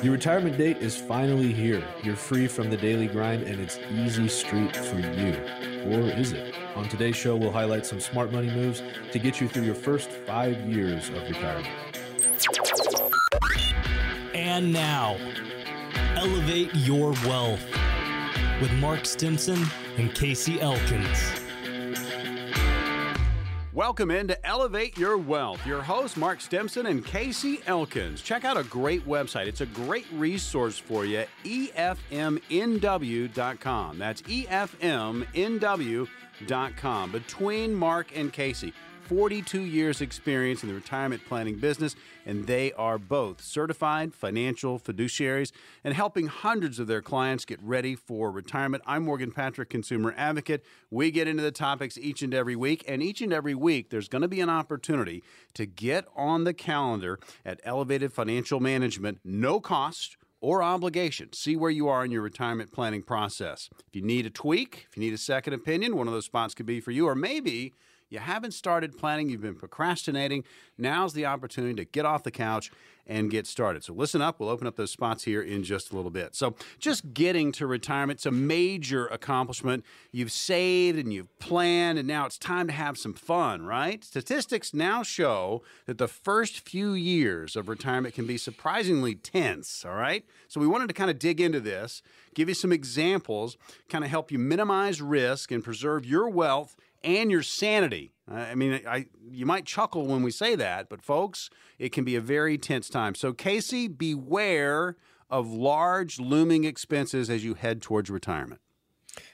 Your retirement date is finally here. You're free from the daily grind and it's easy street for you. Or is it? On today's show, we'll highlight some smart money moves to get you through your first five years of retirement. And now, elevate your wealth with Mark Stimson and Casey Elkins. Welcome in to Elevate Your Wealth. Your hosts, Mark Stimson and Casey Elkins. Check out a great website. It's a great resource for you, efmnw.com. That's efmnw.com. Between Mark and Casey, 42 years experience in the retirement planning business, and they are both certified financial fiduciaries and helping hundreds of their clients get ready for retirement. I'm Morgan Patrick, consumer advocate. We get into the topics each and every week, and each and every week there's going to be an opportunity to get on the calendar at Elevated Financial Management, no cost or obligation. See where you are in your retirement planning process. If you need a tweak, if you need a second opinion, one of those spots could be for you, or maybe you haven't started planning, you've been procrastinating. Now's the opportunity to get off the couch and get started. So listen up, we'll open up those spots here in just a little bit. So just getting to retirement, it's a major accomplishment. You've saved and you've planned, and now it's time to have some fun, right? Statistics now show that the first few years of retirement can be surprisingly tense, all right? So we wanted to kind of dig into this, give you some examples, kind of help you minimize risk and preserve your wealth and your sanity. I mean, I, you might chuckle when we say that, but folks, it can be a very tense time. So, Casey, beware of large looming expenses as you head towards retirement.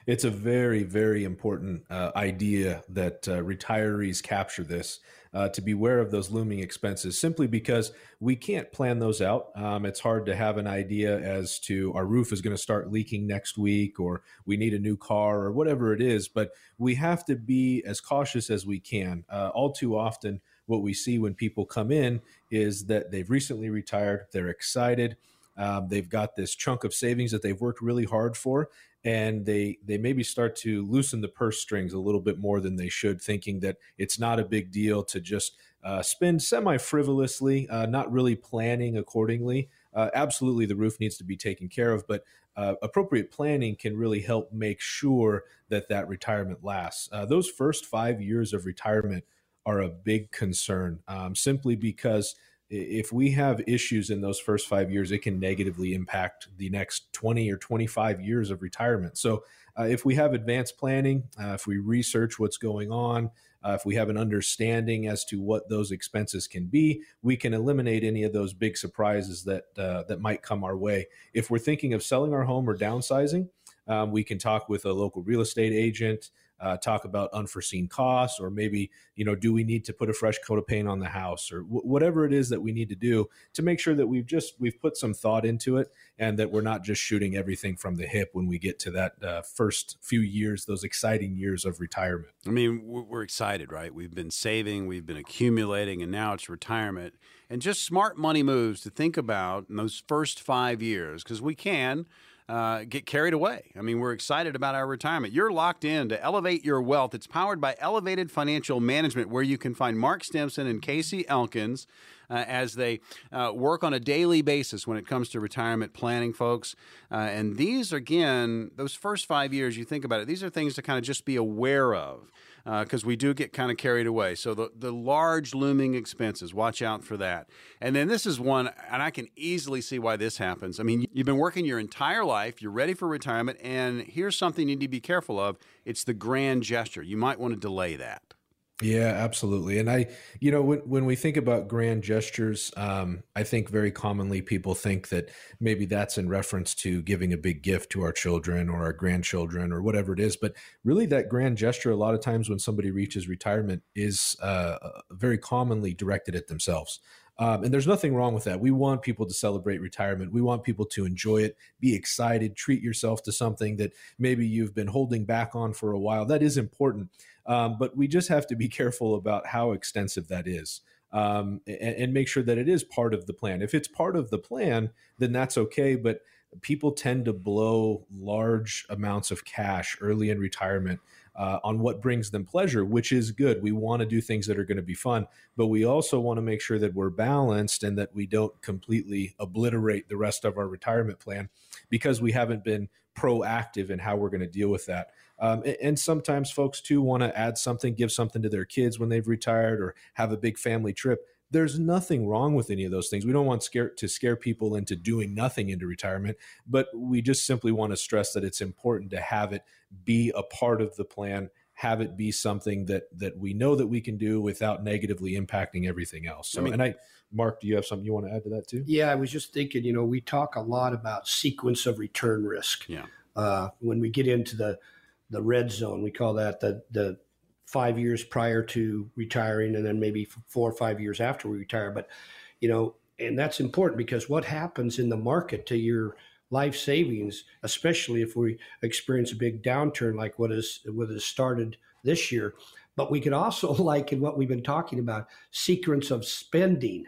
It's a very, very important uh, idea that uh, retirees capture this uh, to beware of those looming expenses simply because we can't plan those out. Um, it's hard to have an idea as to our roof is going to start leaking next week or we need a new car or whatever it is, but we have to be as cautious as we can. Uh, all too often, what we see when people come in is that they've recently retired, they're excited. Um, they've got this chunk of savings that they've worked really hard for, and they they maybe start to loosen the purse strings a little bit more than they should, thinking that it's not a big deal to just uh, spend semi frivolously, uh, not really planning accordingly. Uh, absolutely, the roof needs to be taken care of, but uh, appropriate planning can really help make sure that that retirement lasts. Uh, those first five years of retirement are a big concern, um, simply because if we have issues in those first five years, it can negatively impact the next 20 or 25 years of retirement. So, uh, if we have advanced planning, uh, if we research what's going on, uh, if we have an understanding as to what those expenses can be, we can eliminate any of those big surprises that uh, that might come our way. If we're thinking of selling our home or downsizing, um, we can talk with a local real estate agent uh, talk about unforeseen costs, or maybe, you know, do we need to put a fresh coat of paint on the house, or w- whatever it is that we need to do to make sure that we've just we've put some thought into it, and that we're not just shooting everything from the hip when we get to that uh, first few years, those exciting years of retirement. I mean, we're excited, right? We've been saving, we've been accumulating, and now it's retirement. And just smart money moves to think about in those first five years, because we can uh, get carried away. I mean, we're excited about our retirement. You're locked in to elevate your wealth. It's powered by Elevated Financial Management, where you can find Mark Stimson and Casey Elkins. Uh, as they uh, work on a daily basis when it comes to retirement planning, folks. Uh, and these, again, those first five years, you think about it, these are things to kind of just be aware of because uh, we do get kind of carried away. So the the large looming expenses, watch out for that. And then this is one, and I can easily see why this happens. I mean, you've been working your entire life, you're ready for retirement, and here's something you need to be careful of. It's the grand gesture. You might want to delay that. Yeah, absolutely. And I, you know, when, when we think about grand gestures, um, I think very commonly people think that maybe that's in reference to giving a big gift to our children or our grandchildren or whatever it is. But really, that grand gesture, a lot of times when somebody reaches retirement, is uh, uh very commonly directed at themselves. Um, and there's nothing wrong with that. We want people to celebrate retirement. We want people to enjoy it, be excited, treat yourself to something that maybe you've been holding back on for a while. That is important. Um, but we just have to be careful about how extensive that is. Um, and, and, make sure that it is part of the plan. If it's part of the plan, then that's okay. But people tend to blow large amounts of cash early in retirement uh, on what brings them pleasure, which is good. We want to do things that are going to be fun, but we also want to make sure that we're balanced and that we don't completely obliterate the rest of our retirement plan because we haven't been proactive in how we're going to deal with that. Um, and, and, sometimes folks too want to add something, give something to their kids when they've retired or have a big family trip. There's nothing wrong with any of those things. We don't want scare, to scare people into doing nothing into retirement, but we just simply want to stress that it's important to have it be a part of the plan have it be something that that we know that we can do without negatively impacting everything else. So, I mean, and I, Mark, do you have something you want to add to that too? Yeah, I was just thinking. You know, we talk a lot about sequence of return risk. Yeah. Uh, when we get into the the red zone, we call that the the five years prior to retiring, and then maybe four or five years after we retire. But you know, and that's important because what happens in the market to your life savings, especially if we experience a big downturn like what is what has started this year. But we could also like in what we've been talking about, sequence of spending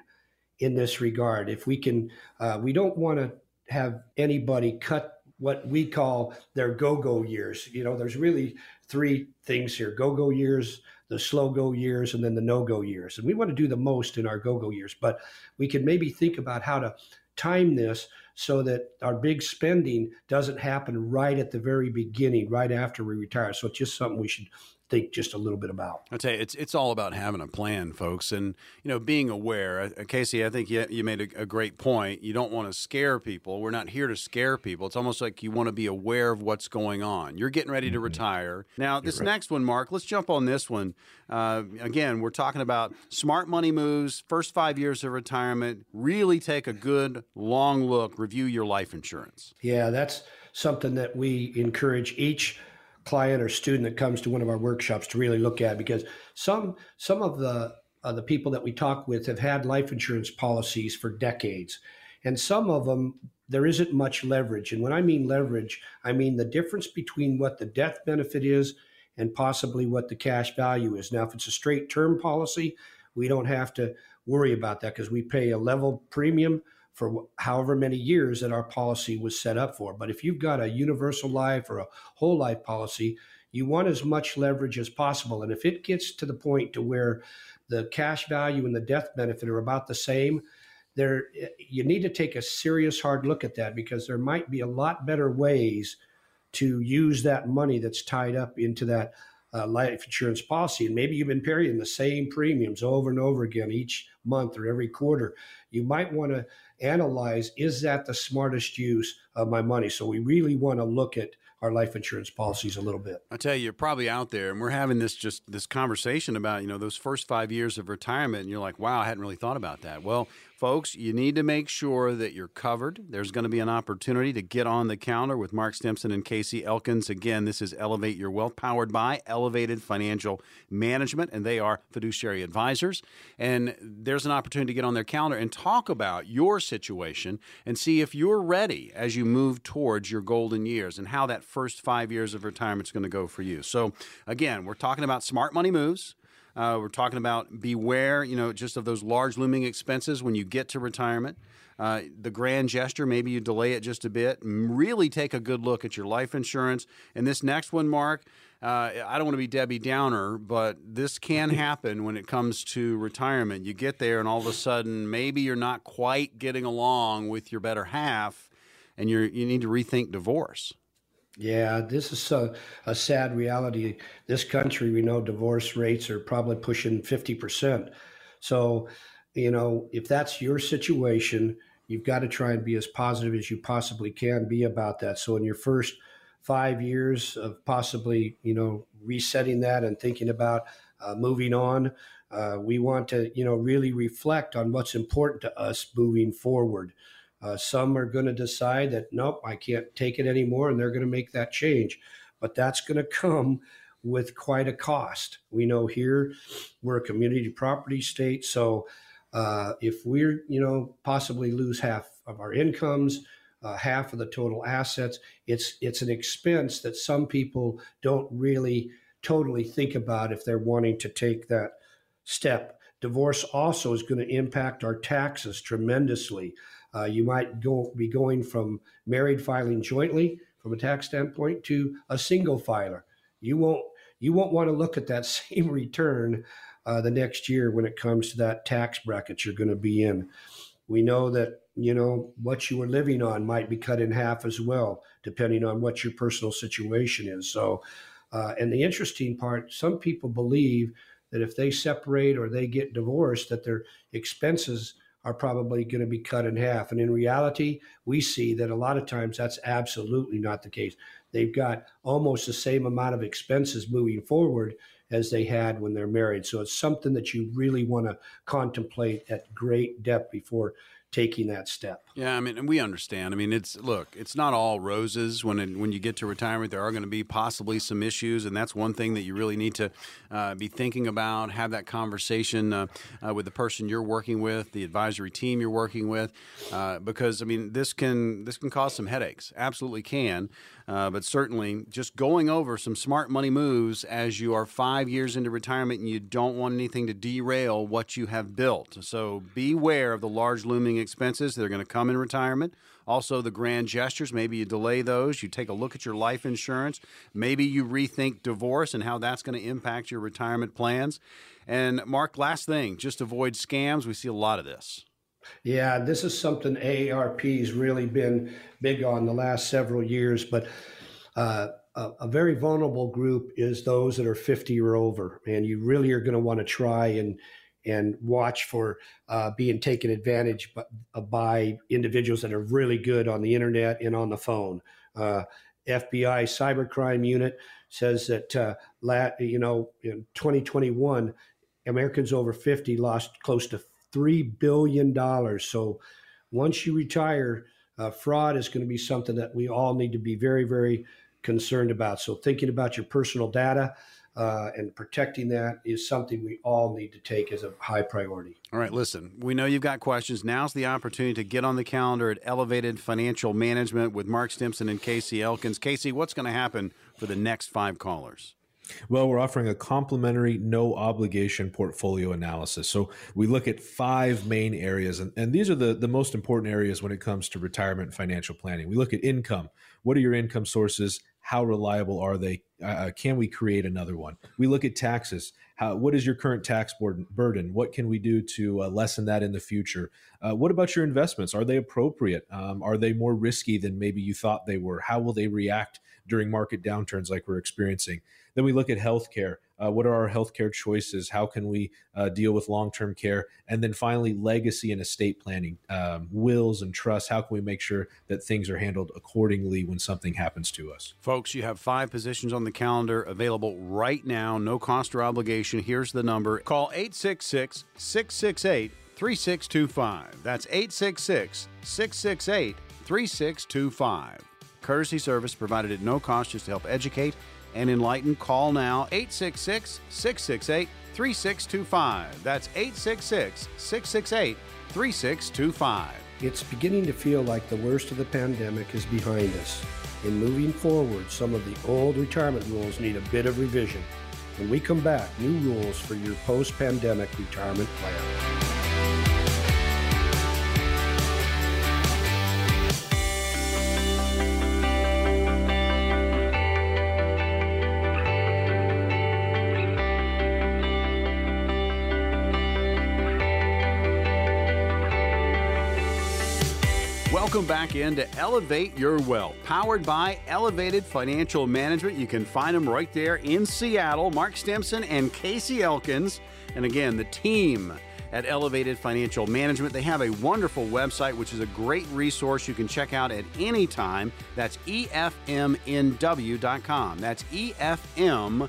in this regard. If we can, uh, we don't want to have anybody cut what we call their go-go years. You know, there's really three things here: go-go years, the slow go years, and then the no-go years. And we want to do the most in our go-go years, but we can maybe think about how to time this so that our big spending doesn't happen right at the very beginning, right after we retire. So it's just something we should think just a little bit about. I tell you, it's it's all about having a plan, folks, and you know being aware. Uh, Casey, I think you, you made a, a, great point. You don't want to scare people. We're not here to scare people. It's almost like you want to be aware of what's going on. You're getting ready to mm-hmm. retire now. This right. next one, Mark. Let's jump on this one. Uh, again, we're talking about smart money moves. First five years of retirement. Really take a good long look. Review your life insurance. Yeah, that's something that we encourage each client or student that comes to one of our workshops to really look at because some some of the uh, the people that we talk with have had life insurance policies for decades. And some of them there isn't much leverage. And when i mean leverage i mean the difference between what the death benefit is and possibly what the cash value is. Now if it's a straight term policy we don't have to worry about that because we pay a level premium for however many years that our policy was set up for. But if you've got a universal life or a whole life policy, you want as much leverage as possible. And if it gets to the point to where the cash value and the death benefit are about the same, there eh, you need to take a serious hard look at that because there might be a lot better ways to use that money that's tied up into that uh, life insurance policy. And maybe you've been paying the same premiums over and over again each month or every quarter. You might want to analyze is that the smartest use of my money? So we really want to look at our life insurance policies a little bit. I tell you, you're probably out there, and we're having this just this conversation about you know those first five years of retirement, and you're like, wow, I hadn't really thought about that. Well, Folks, you need to make sure that you're covered. There's going to be an opportunity to get on the counter with Mark Stimson and Casey Elkins. Again, this is Elevate Your Wealth, powered by Elevated Financial Management, and they are fiduciary advisors. And there's an opportunity to get on their counter and talk about your situation and see if you're ready as you move towards your golden years and how that first five years of retirement is going to go for you. So, again, we're talking about smart money moves. Uh, we're talking about beware, you know, just of those large looming expenses when you get to retirement. Uh, the grand gesture, maybe you delay it just a bit. Really take a good look at your life insurance. And this next one, Mark, uh, I don't want to be Debbie Downer, but this can happen when it comes to retirement. You get there, and all of a sudden, maybe you're not quite getting along with your better half, and you you need to rethink divorce. Yeah, this is a, a sad reality. This country, we know divorce rates are probably pushing 50%. So, you know, if that's your situation, you've got to try and be as positive as you possibly can be about that. So, in your first five years of possibly, you know, resetting that and thinking about uh, moving on, uh, we want to, you know, really reflect on what's important to us moving forward. Uh, some are going to decide that, nope, I can't take it anymore, and they're going to make that change. But that's going to come with quite a cost. We know here we're a community property state. So uh, if we're, you know, possibly lose half of our incomes, uh, half of the total assets, it's it's an expense that some people don't really totally think about if they're wanting to take that step. Divorce also is going to impact our taxes tremendously. Uh, you might go be going from married filing jointly from a tax standpoint to a single filer. You won't you won't want to look at that same return uh, the next year when it comes to that tax bracket you're going to be in. We know that you know what you were living on might be cut in half as well, depending on what your personal situation is. So, uh, and the interesting part, some people believe that if they separate or they get divorced, that their expenses are probably going to be cut in half. And in reality, we see that a lot of times that's absolutely not the case. They've got almost the same amount of expenses moving forward as they had when they're married. So it's something that you really want to contemplate at great depth before taking that step. Yeah, I mean, and we understand. I mean, it's look, it's not all roses. When it, when you get to retirement, there are going to be possibly some issues, and that's one thing that you really need to uh, be thinking about. Have that conversation uh, uh, with the person you're working with, the advisory team you're working with, uh, because I mean, this can this can cause some headaches. Absolutely can. Uh, but certainly, just going over some smart money moves as you are five years into retirement and you don't want anything to derail what you have built. So beware of the large looming expenses that are going to come in retirement. Also, the grand gestures, maybe you delay those. You take a look at your life insurance. Maybe you rethink divorce and how that's going to impact your retirement plans. And, Mark, last thing, just avoid scams. We see a lot of this. Yeah, this is something AARP's really been big on the last several years. But uh, a, a, very vulnerable group is those that are 50 or over, and you really are going to want to try and and watch for uh, being taken advantage by, uh, by, individuals that are really good on the internet and on the phone. Uh, FBI cybercrime unit says that uh, you know in 2021 Americans over 50 lost close to $3 billion. So once you retire, uh, fraud is going to be something that we all need to be very, very concerned about. So thinking about your personal data uh, and protecting that is something we all need to take as a high priority. All right, listen, we know you've got questions. Now's the opportunity to get on the calendar at Elevated Financial Management with Mark Stimson and Casey Elkins. Casey, what's going to happen for the next five callers? Well, we're offering a complimentary, no obligation portfolio analysis. So we look at five main areas, and, and these are the, the most important areas when it comes to retirement financial planning. We look at income. What are your income sources? How reliable are they? Uh, uh can we create another one? We look at taxes. How, what is your current tax burden? What can we do to uh, lessen that in the future? Uh, what about your investments? Are they appropriate? Um, are they more risky than maybe you thought they were? How will they react during market downturns like we're experiencing? Then we look at healthcare. Uh, what are our healthcare choices? How can we uh, deal with long term care? And then finally, legacy and estate planning, um, wills and trusts. How can we make sure that things are handled accordingly when something happens to us? Folks, you have five positions on the calendar available right now, no cost or obligation. Here's the number call 866 668 3625. That's 866 668 3625. Courtesy service provided at no cost just to help educate and enlighten, call now 866 668 3625. That's 866 668 3625. It's beginning to feel like the worst of the pandemic is behind us. In moving forward, some of the old retirement rules need a bit of revision. When we come back, new rules for your post pandemic retirement plan. Welcome back in to Elevate Your Wealth, powered by Elevated Financial Management. You can find them right there in Seattle. Mark Stimson and Casey Elkins. And again, the team at Elevated Financial Management. They have a wonderful website, which is a great resource you can check out at any time. That's EFMNW.com. That's EFMNW.com.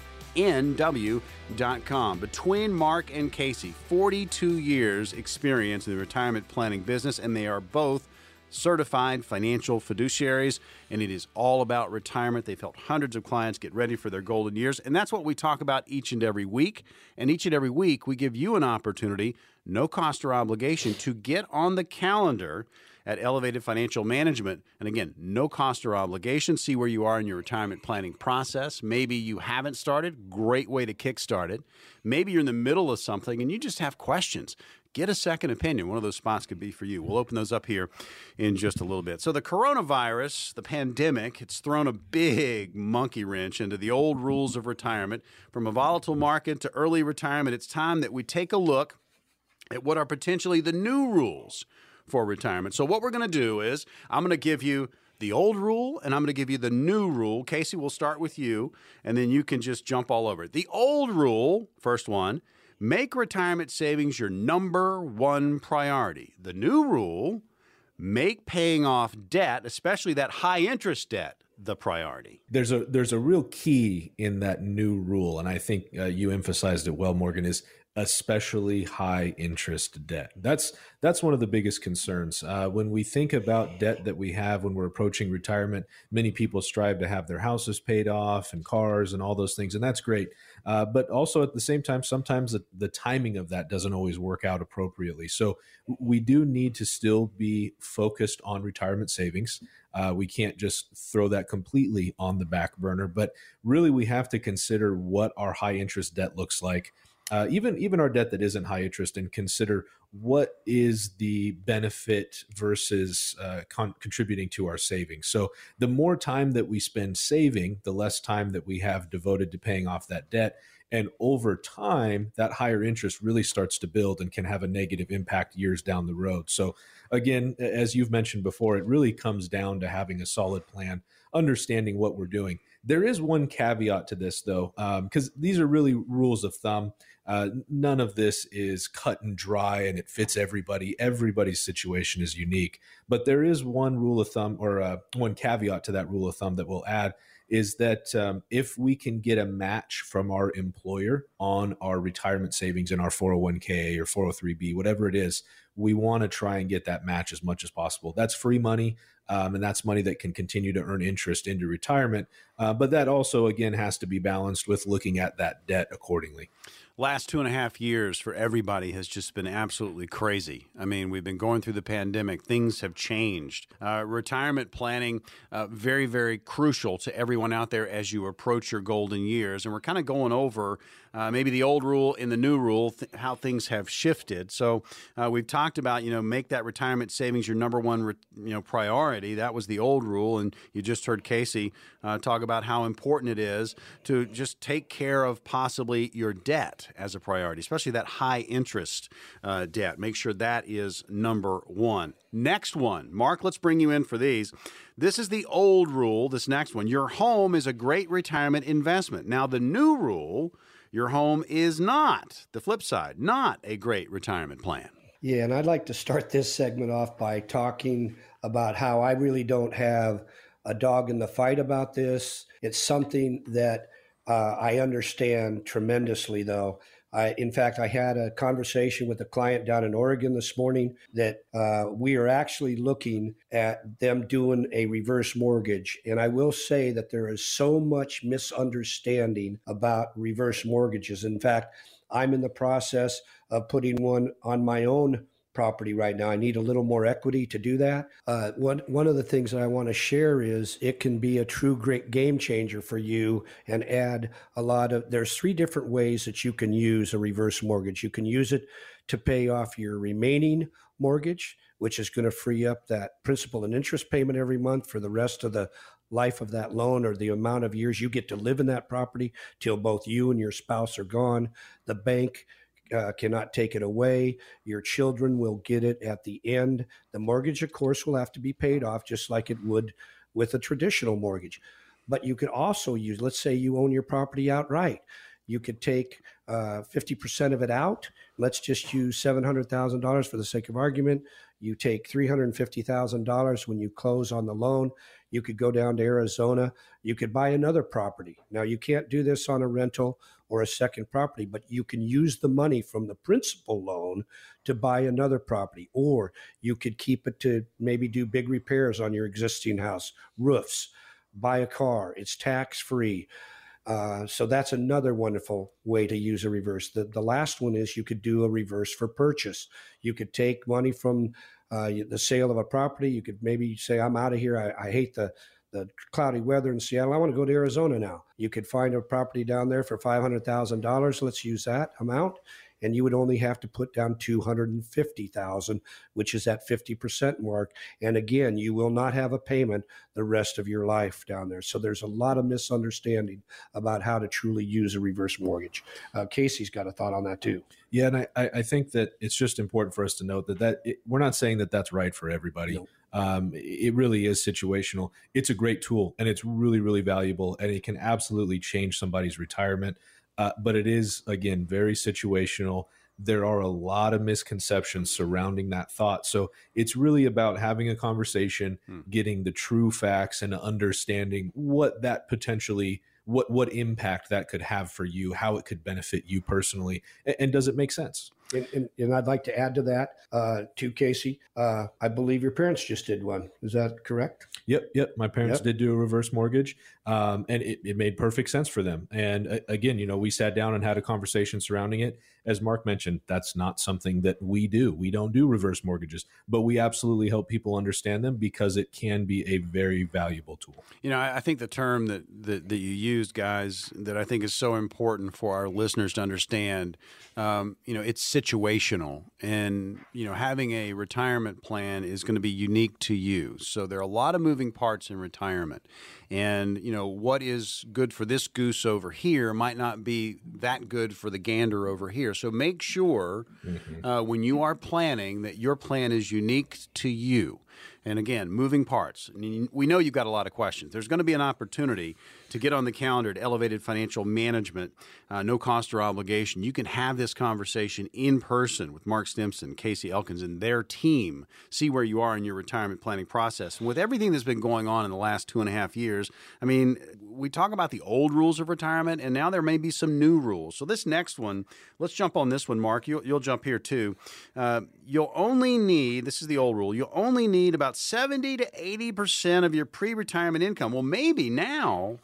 Between Mark and Casey, 42 years experience in the retirement planning business, and they are both certified financial fiduciaries, and it is all about retirement. They've helped hundreds of clients get ready for their golden years, and that's what we talk about each and every week. And each and every week, we give you an opportunity no cost or obligation to get on the calendar at Elevated Financial Management. And again, no cost or obligation. See where you are in your retirement planning process. Maybe you haven't started, great way to kickstart it. Maybe you're in the middle of something and you just have questions. Get a second opinion. One of those spots could be for you. We'll open those up here in just a little bit. So, the coronavirus, the pandemic, it's thrown a big monkey wrench into the old rules of retirement. From a volatile market to early retirement, it's time that we take a look at what are potentially the new rules for retirement. So, what we're going to do is I'm going to give you the old rule and I'm going to give you the new rule. Casey, we'll start with you, and then you can just jump all over it. The old rule, first one, make retirement savings your number one priority. The new rule, make paying off debt, especially that high interest debt, the priority. There's a there's a real key in that new rule, and I think uh, you emphasized it well, Morgan. Is especially high interest debt. That's that's one of the biggest concerns uh, when we think about debt that we have when we're approaching retirement. Many people strive to have their houses paid off and cars and all those things, and that's great. Uh, but also at the same time, sometimes the, the timing of that doesn't always work out appropriately. So we do need to still be focused on retirement savings. Uh, we can't just throw that completely on the back burner, but really we have to consider what our high interest debt looks like uh, even even our debt that isn't high interest and consider what is the benefit versus uh, con- contributing to our savings. So the more time that we spend saving the less time that we have devoted to paying off that debt. And over time that higher interest really starts to build and can have a negative impact years down the road. So again as you've mentioned before it really comes down to having a solid plan understanding what we're doing there is one caveat to this though because um, these are really rules of thumb uh, none of this is cut and dry and it fits everybody. Everybody's situation is unique. But there is one rule of thumb or uh, one caveat to that rule of thumb that we'll add is that um, if we can get a match from our employer on our retirement savings in our 401k or 403b, whatever it is, we want to try and get that match as much as possible. That's free money. Um, and that's money that can continue to earn interest into retirement. Uh, but that also, again, has to be balanced with looking at that debt accordingly last two and a half years for everybody has just been absolutely crazy. I mean, we've been going through the pandemic, things have changed. Uh, retirement planning, uh, very, very crucial to everyone out there as you approach your golden years. And we're kind of going over uh, maybe the old rule in the new rule, th- how things have shifted. So uh, we've talked about, you know, make that retirement savings your number one, re- you know, priority. That was the old rule. And you just heard Casey uh, talk about how important it is to just take care of possibly your debt as a priority, especially that high interest uh, debt. Make sure that is number one. Next one, Mark, let's bring you in for these. This is the old rule. This next one your home is a great retirement investment. Now, the new rule, your home is not, the flip side, not a great retirement plan. Yeah, and I'd like to start this segment off by talking about how I really don't have a dog in the fight about this. It's something that uh, I understand tremendously, though. I, in fact, I had a conversation with a client down in Oregon this morning that uh, we are actually looking at them doing a reverse mortgage. And I will say that there is so much misunderstanding about reverse mortgages. In fact, I'm in the process of putting one on my own property right now. I need a little more equity to do that. Uh, one one of the things that I want to share is it can be a true great game changer for you and add a lot of. There's three different ways that you can use a reverse mortgage. You can use it to pay off your remaining mortgage, which is going to free up that principal and interest payment every month for the rest of the life of that loan or the amount of years you get to live in that property till both you and your spouse are gone. The bank uh, cannot take it away. Your children will get it at the end. The mortgage, of course, will have to be paid off just like it would with a traditional mortgage. But you could also use, let's say you own your property outright. You could take uh, 50% of it out. Let's just use $700,000 for the sake of argument. You take $350,000 when you close on the loan. You could go down to Arizona. You could buy another property. Now, you can't do this on a rental or a second property, but you can use the money from the principal loan to buy another property, or you could keep it to maybe do big repairs on your existing house, roofs, buy a car. It's tax free. Uh, so that's another wonderful way to use a reverse. The, the last one is you could do a reverse for purchase. You could take money from uh, the sale of a property. You could maybe say, I'm out of here. I, I hate the, the cloudy weather in Seattle. I want to go to Arizona now. You could find a property down there for $500,000. Let's use that amount and you would only have to put down 250,000 which is that 50% mark and again you will not have a payment the rest of your life down there. So there's a lot of misunderstanding about how to truly use a reverse mortgage. Uh, casey's got a thought on that too. Yeah and I, I think that it's just important for us to note that that it, we're not saying that that's right for everybody. No. um, it really is situational. It's a great tool and it's really really valuable and it can absolutely change somebody's retirement uh, but it is again very situational. There are a lot of misconceptions surrounding that thought. So it's really about having a conversation hmm. getting the true facts and understanding what that potentially what what impact that could have for you how it could benefit you personally and, and does it make sense and, and, and, I'd like to add to that, uh, to Casey. Uh, I believe your parents just did one. Is that correct? Yep, yep. My parents yep. did do a reverse mortgage, um, and it, it, made perfect sense for them. And uh, again, you know, we sat down and had a conversation surrounding it. As Mark mentioned, that's not something that we do. We don't do reverse mortgages, but we absolutely help people understand them because it can be a very valuable tool. You know, I, think the term that, that that you used, guys, that I think is so important for our listeners to understand. Um, you know, it's situational and you know having a retirement plan is going to be unique to you so there are a lot of moving parts in retirement and you know what is good for this goose over here might not be that good for the gander over here so make sure mm-hmm. uh, when you are planning that your plan is unique to you and again, moving parts. We know you've got a lot of questions. There's going to be an opportunity to get on the calendar at Elevated Financial Management, uh, no cost or obligation. You can have this conversation in person with Mark Stimson, Casey Elkins, and their team. See where you are in your retirement planning process. And with everything that's been going on in the last two and a half years, I mean, we talk about the old rules of retirement, and now there may be some new rules. So this next one, let's jump on this one, Mark. You'll, you'll jump here too. Uh, you'll only need this is the old rule. You'll only need about seventy to eighty percent of your pre-retirement income. Well, maybe now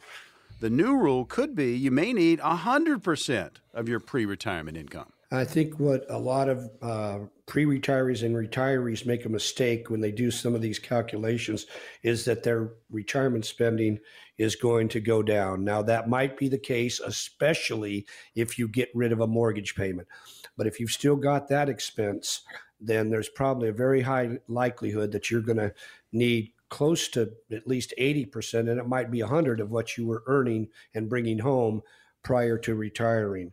the new rule could be you may need 100% of your pre retirement income. I think what a lot of uh, pre retirees and retirees make a mistake when they do some of these calculations is that their retirement spending is going to go down. Now, that might be the case, especially if you get rid of a mortgage payment. But if you've still got that expense, then there's probably a very high likelihood that you're going to need close to at least 80%, and it might be 100 of what you were earning and bringing home prior to retiring.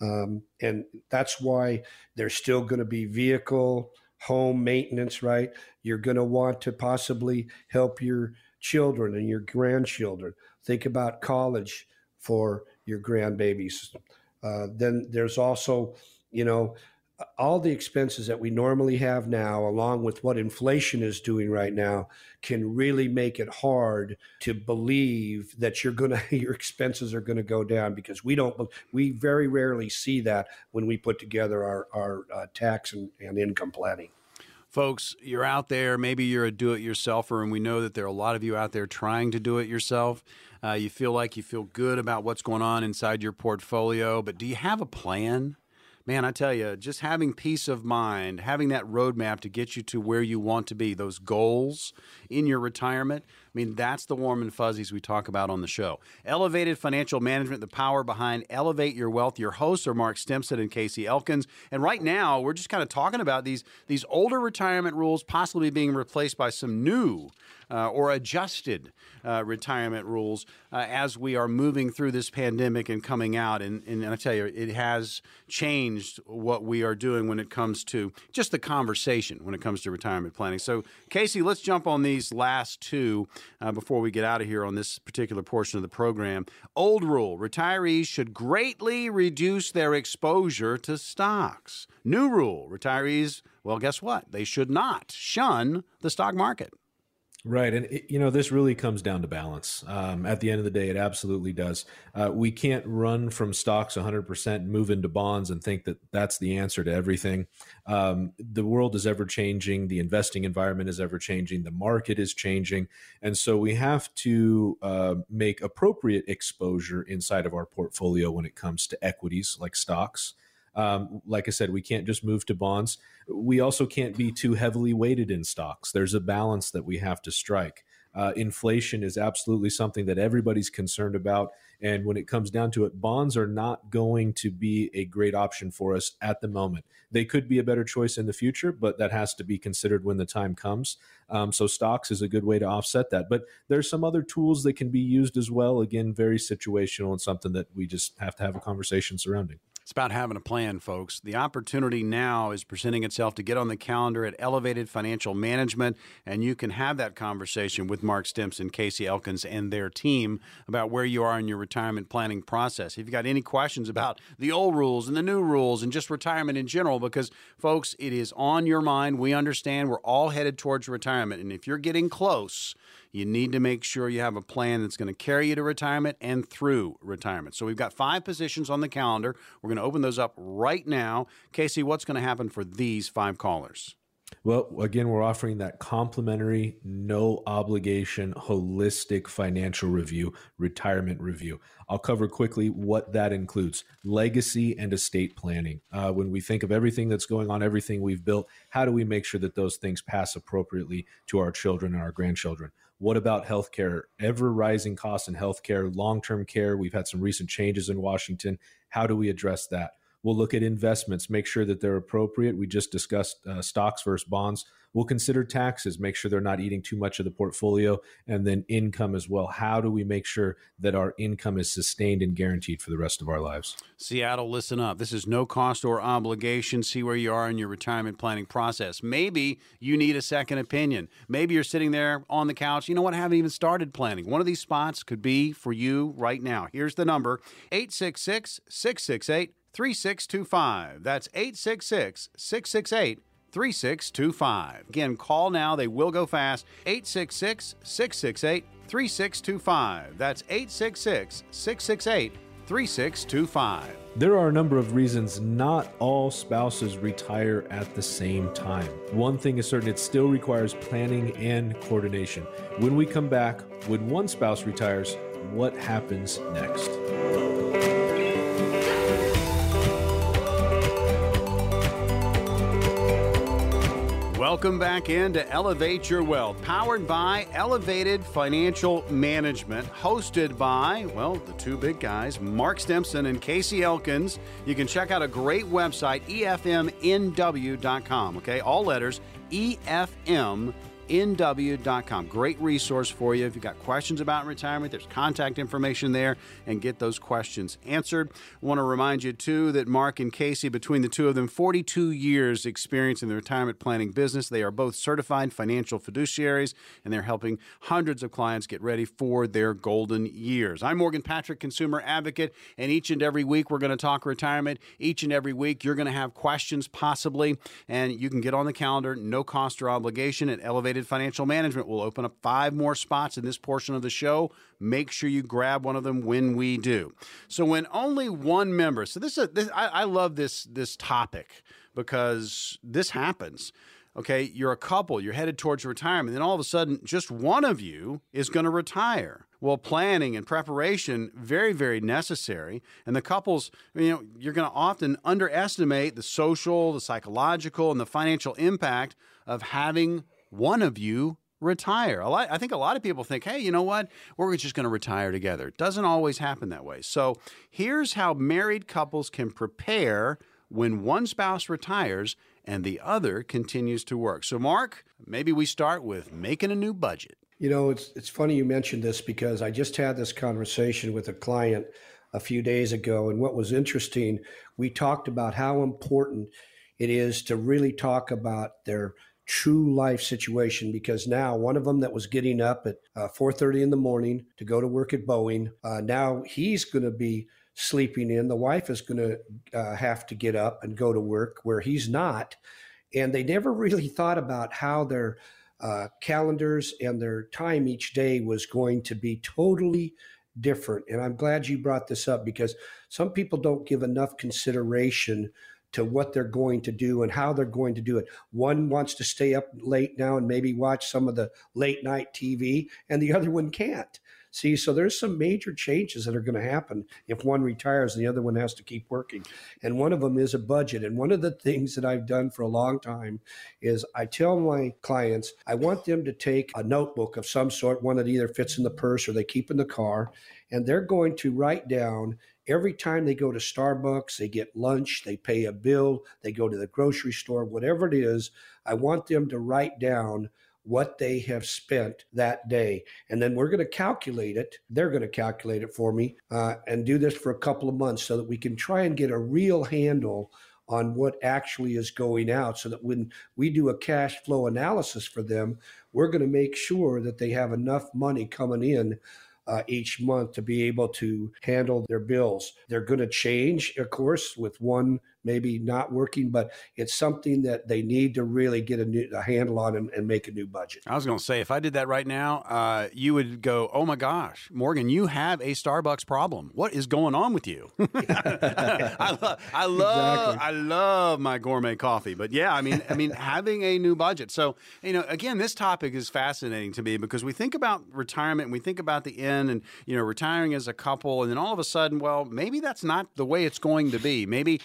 Um, and that's why there's still going to be vehicle, home maintenance, right? You're going to want to possibly help your children and your grandchildren. Think about college for your grandbabies. Uh, then there's also, you know, all the expenses that we normally have now, along with what inflation is doing right now, can really make it hard to believe that you're to your expenses are going to go down because we don't we very rarely see that when we put together our our uh, tax and, and income planning. Folks, you're out there. Maybe you're a do-it-yourselfer, and we know that there are a lot of you out there trying to do it yourself. Uh, you feel like you feel good about what's going on inside your portfolio, but do you have a plan? Man, I tell you, just having peace of mind, having that roadmap to get you to where you want to be, those goals in your retirement, I mean, that's the warm and fuzzies we talk about on the show. Elevated Financial Management, the power behind Elevate Your Wealth. Your hosts are Mark Stimson and Casey Elkins. And right now, we're just kind of talking about these, these older retirement rules possibly being replaced by some new uh, or adjusted uh, retirement rules uh, as we are moving through this pandemic and coming out. And, and I tell you, it has changed what we are doing when it comes to just the conversation when it comes to retirement planning. So, Casey, let's jump on these last two uh, before we get out of here on this particular portion of the program. Old rule retirees should greatly reduce their exposure to stocks. New rule retirees, well, guess what? They should not shun the stock market. Right. And, it, you know, this really comes down to balance. Um, at the end of the day, it absolutely does. Uh, we can't run from stocks 100% and move into bonds and think that that's the answer to everything. Um, the world is ever changing. The investing environment is ever changing. The market is changing. And so we have to uh, make appropriate exposure inside of our portfolio when it comes to equities like stocks. Um, like I said, we can't just move to bonds. We also can't be too heavily weighted in stocks. There's a balance that we have to strike. Uh, inflation is absolutely something that everybody's concerned about. And when it comes down to it, bonds are not going to be a great option for us at the moment. They could be a better choice in the future, but that has to be considered when the time comes. Um, so, stocks is a good way to offset that. But there's some other tools that can be used as well. Again, very situational and something that we just have to have a conversation surrounding. It's about having a plan, folks. The opportunity now is presenting itself to get on the calendar at Elevated Financial Management, and you can have that conversation with Mark Stimson, Casey Elkins, and their team about where you are in your retirement planning process. If you've got any questions about the old rules and the new rules and just retirement in general, because, folks, it is on your mind. We understand we're all headed towards retirement, and if you're getting close, you need to make sure you have a plan that's going to carry you to retirement and through retirement. So we've got five positions on the calendar. We're going to open those up right now. Casey, what's going to happen for these five callers? Well, again, we're offering that complimentary, no obligation, holistic financial review, retirement review. I'll cover quickly what that includes legacy and estate planning. Uh, when we think of everything that's going on, everything we've built, how do we make sure that those things pass appropriately to our children and our grandchildren? What about healthcare? Ever rising costs in healthcare, long term care. We've had some recent changes in Washington. How do we address that? We'll look at investments, make sure that they're appropriate. We just discussed uh, stocks versus bonds. We'll consider taxes, make sure they're not eating too much of the portfolio, and then income as well. How do we make sure that our income is sustained and guaranteed for the rest of our lives? Seattle, listen up. This is no cost or obligation. See where you are in your retirement planning process. Maybe you need a second opinion. Maybe you're sitting there on the couch. You know what? I haven't even started planning. One of these spots could be for you right now. Here's the number 866 668 3625. That's 866 668 3625. Again, call now. They will go fast. 866 668 3625. That's 866 668 3625. There are a number of reasons not all spouses retire at the same time. One thing is certain it still requires planning and coordination. When we come back, when one spouse retires, what happens next? Welcome back in to Elevate Your Wealth, powered by Elevated Financial Management, hosted by, well, the two big guys, Mark Stimson and Casey Elkins. You can check out a great website, efmnw.com, okay? All letters, EFM nw.com. Great resource for you. If you've got questions about retirement, there's contact information there and get those questions answered. I want to remind you, too, that Mark and Casey, between the two of them, 42 years experience in the retirement planning business. They are both certified financial fiduciaries and they're helping hundreds of clients get ready for their golden years. I'm Morgan Patrick, consumer advocate, and each and every week we're going to talk retirement. Each and every week you're going to have questions possibly, and you can get on the calendar, no cost or obligation at Elevated Financial Management will open up five more spots in this portion of the show. Make sure you grab one of them when we do. So when only one member, so this is this, I, I love this this topic because this happens. Okay, you're a couple, you're headed towards retirement, then all of a sudden, just one of you is going to retire. Well, planning and preparation very, very necessary. And the couples, you know, you're going to often underestimate the social, the psychological, and the financial impact of having one of you retire. Lot, I think a lot of people think, hey, you know what? We're just going to retire together. It doesn't always happen that way. So here's how married couples can prepare when one spouse retires and the other continues to work. So, Mark, maybe we start with making a new budget. You know, it's it's funny you mentioned this because I just had this conversation with a client a few days ago, and what was interesting, we talked about how important it is to really talk about their true life situation because now one of them that was getting up at uh, 4.30 in the morning to go to work at boeing uh, now he's going to be sleeping in the wife is going to uh, have to get up and go to work where he's not and they never really thought about how their uh, calendars and their time each day was going to be totally different. And I'm glad you brought this up because some people don't give enough consideration to what they're going to do and how they're going to do it. One wants to stay up late now and maybe watch some of the late night TV, and the other one can't. See, so there's some major changes that are going to happen if one retires and the other one has to keep working. And one of them is a budget. And one of the things that I've done for a long time is I tell my clients, I want them to take a notebook of some sort, one that either fits in the purse or they keep in the car, and they're going to write down every time they go to Starbucks, they get lunch, they pay a bill, they go to the grocery store, whatever it is, I want them to write down what they have spent that day. And then we're going to calculate it. They're going to calculate it for me uh, and do this for a couple of months so that we can try and get a real handle on what actually is going out so that when we do a cash flow analysis for them, we're going to make sure that they have enough money coming in uh, each month to be able to handle their bills. They're going to change, of course, with one maybe not working, but it's something that they need to really get a, new, a handle on and, and, make a new budget. I was going to say, if I did that right now, uh, you would go, "Oh my gosh, Morgan, you have a Starbucks problem. What is going on with you?" I, lo- I love, exactly. I love my gourmet coffee, but yeah, I mean, I mean, having a new budget. So you know, again, this topic is fascinating to me because we think about retirement, and we think about the end, and you know, retiring as a couple, and then all of a sudden, well, maybe that's not the way it's going to be. Maybe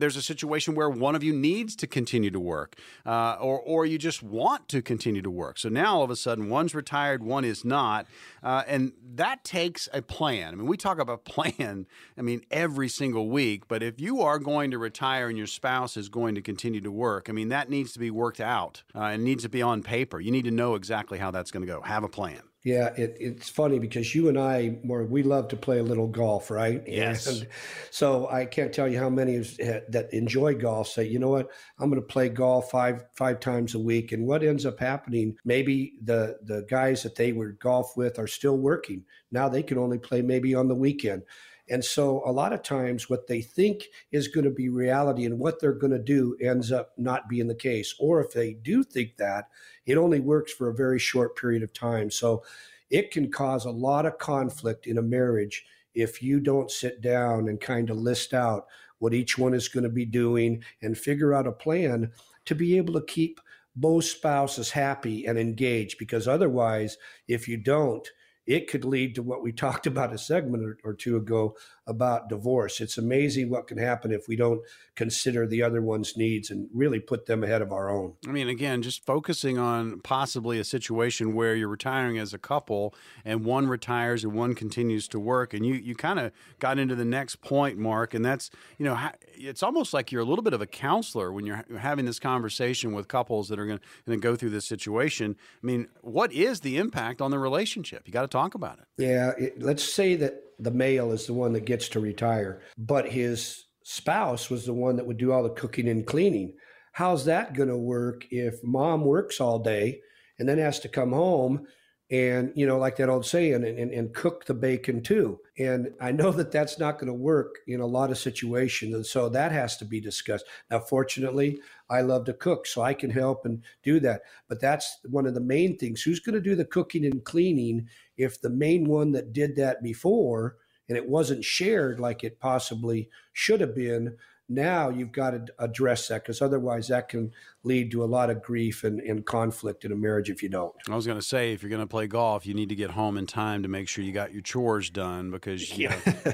there's a situation where one of you needs to continue to work, uh, or or you just want to continue to work. So now all of a sudden, one's retired, one is not, uh, and that takes a plan. I mean, we talk about plan. I mean, every single week. But if you are going to retire and your spouse is going to continue to work, I mean, that needs to be worked out uh, and needs to be on paper. You need to know exactly how that's going to go. Have a plan. Yeah, it, it's funny because you and I, more we love to play a little golf, right? Yes. And so I can't tell you how many that enjoy golf say, you know what, I'm going to play golf five five times a week. And what ends up happening? Maybe the the guys that they were golf with are still working now. They can only play maybe on the weekend. And so a lot of times what they think is going to be reality and what they're going to do ends up not being the case. Or if they do think that, it only works for a very short period of time. So it can cause a lot of conflict in a marriage if you don't sit down and kind of list out what each one is going to be doing and figure out a plan to be able to keep both spouses happy and engaged because otherwise if you don't it could lead to what we talked about a segment or, two ago about divorce. It's amazing what can happen if we don't consider the other one's needs and really put them ahead of our own. I mean, again, just focusing on possibly a situation where you're retiring as a couple and one retires and one continues to work. And you, you kind of got into the next point, Mark, and that's, you know, it's almost like you're a little bit of a counselor when you're having this conversation with couples that are going to go through this situation. I mean, what is the impact on the relationship? You got to talk about it. Yeah. It, let's say that the male is the one that gets to retire, but his spouse was the one that would do all the cooking and cleaning. How's that going to work if mom works all day and then has to come home and you know like that old saying and, and, and cook the bacon too? And i know that that's not going to work in a lot of situations and so that has to be discussed. Now fortunately i love to cook so i can help and do that but that's one of the main things. Who's going to do the cooking and cleaning if the main one that did that before and it wasn't shared like it possibly should have been now you've got to address that because otherwise that can lead to a lot of grief and, and conflict in a marriage if you don't. I was going to say, if you're going to play golf, you need to get home in time to make sure you got your chores done because, you yeah. know,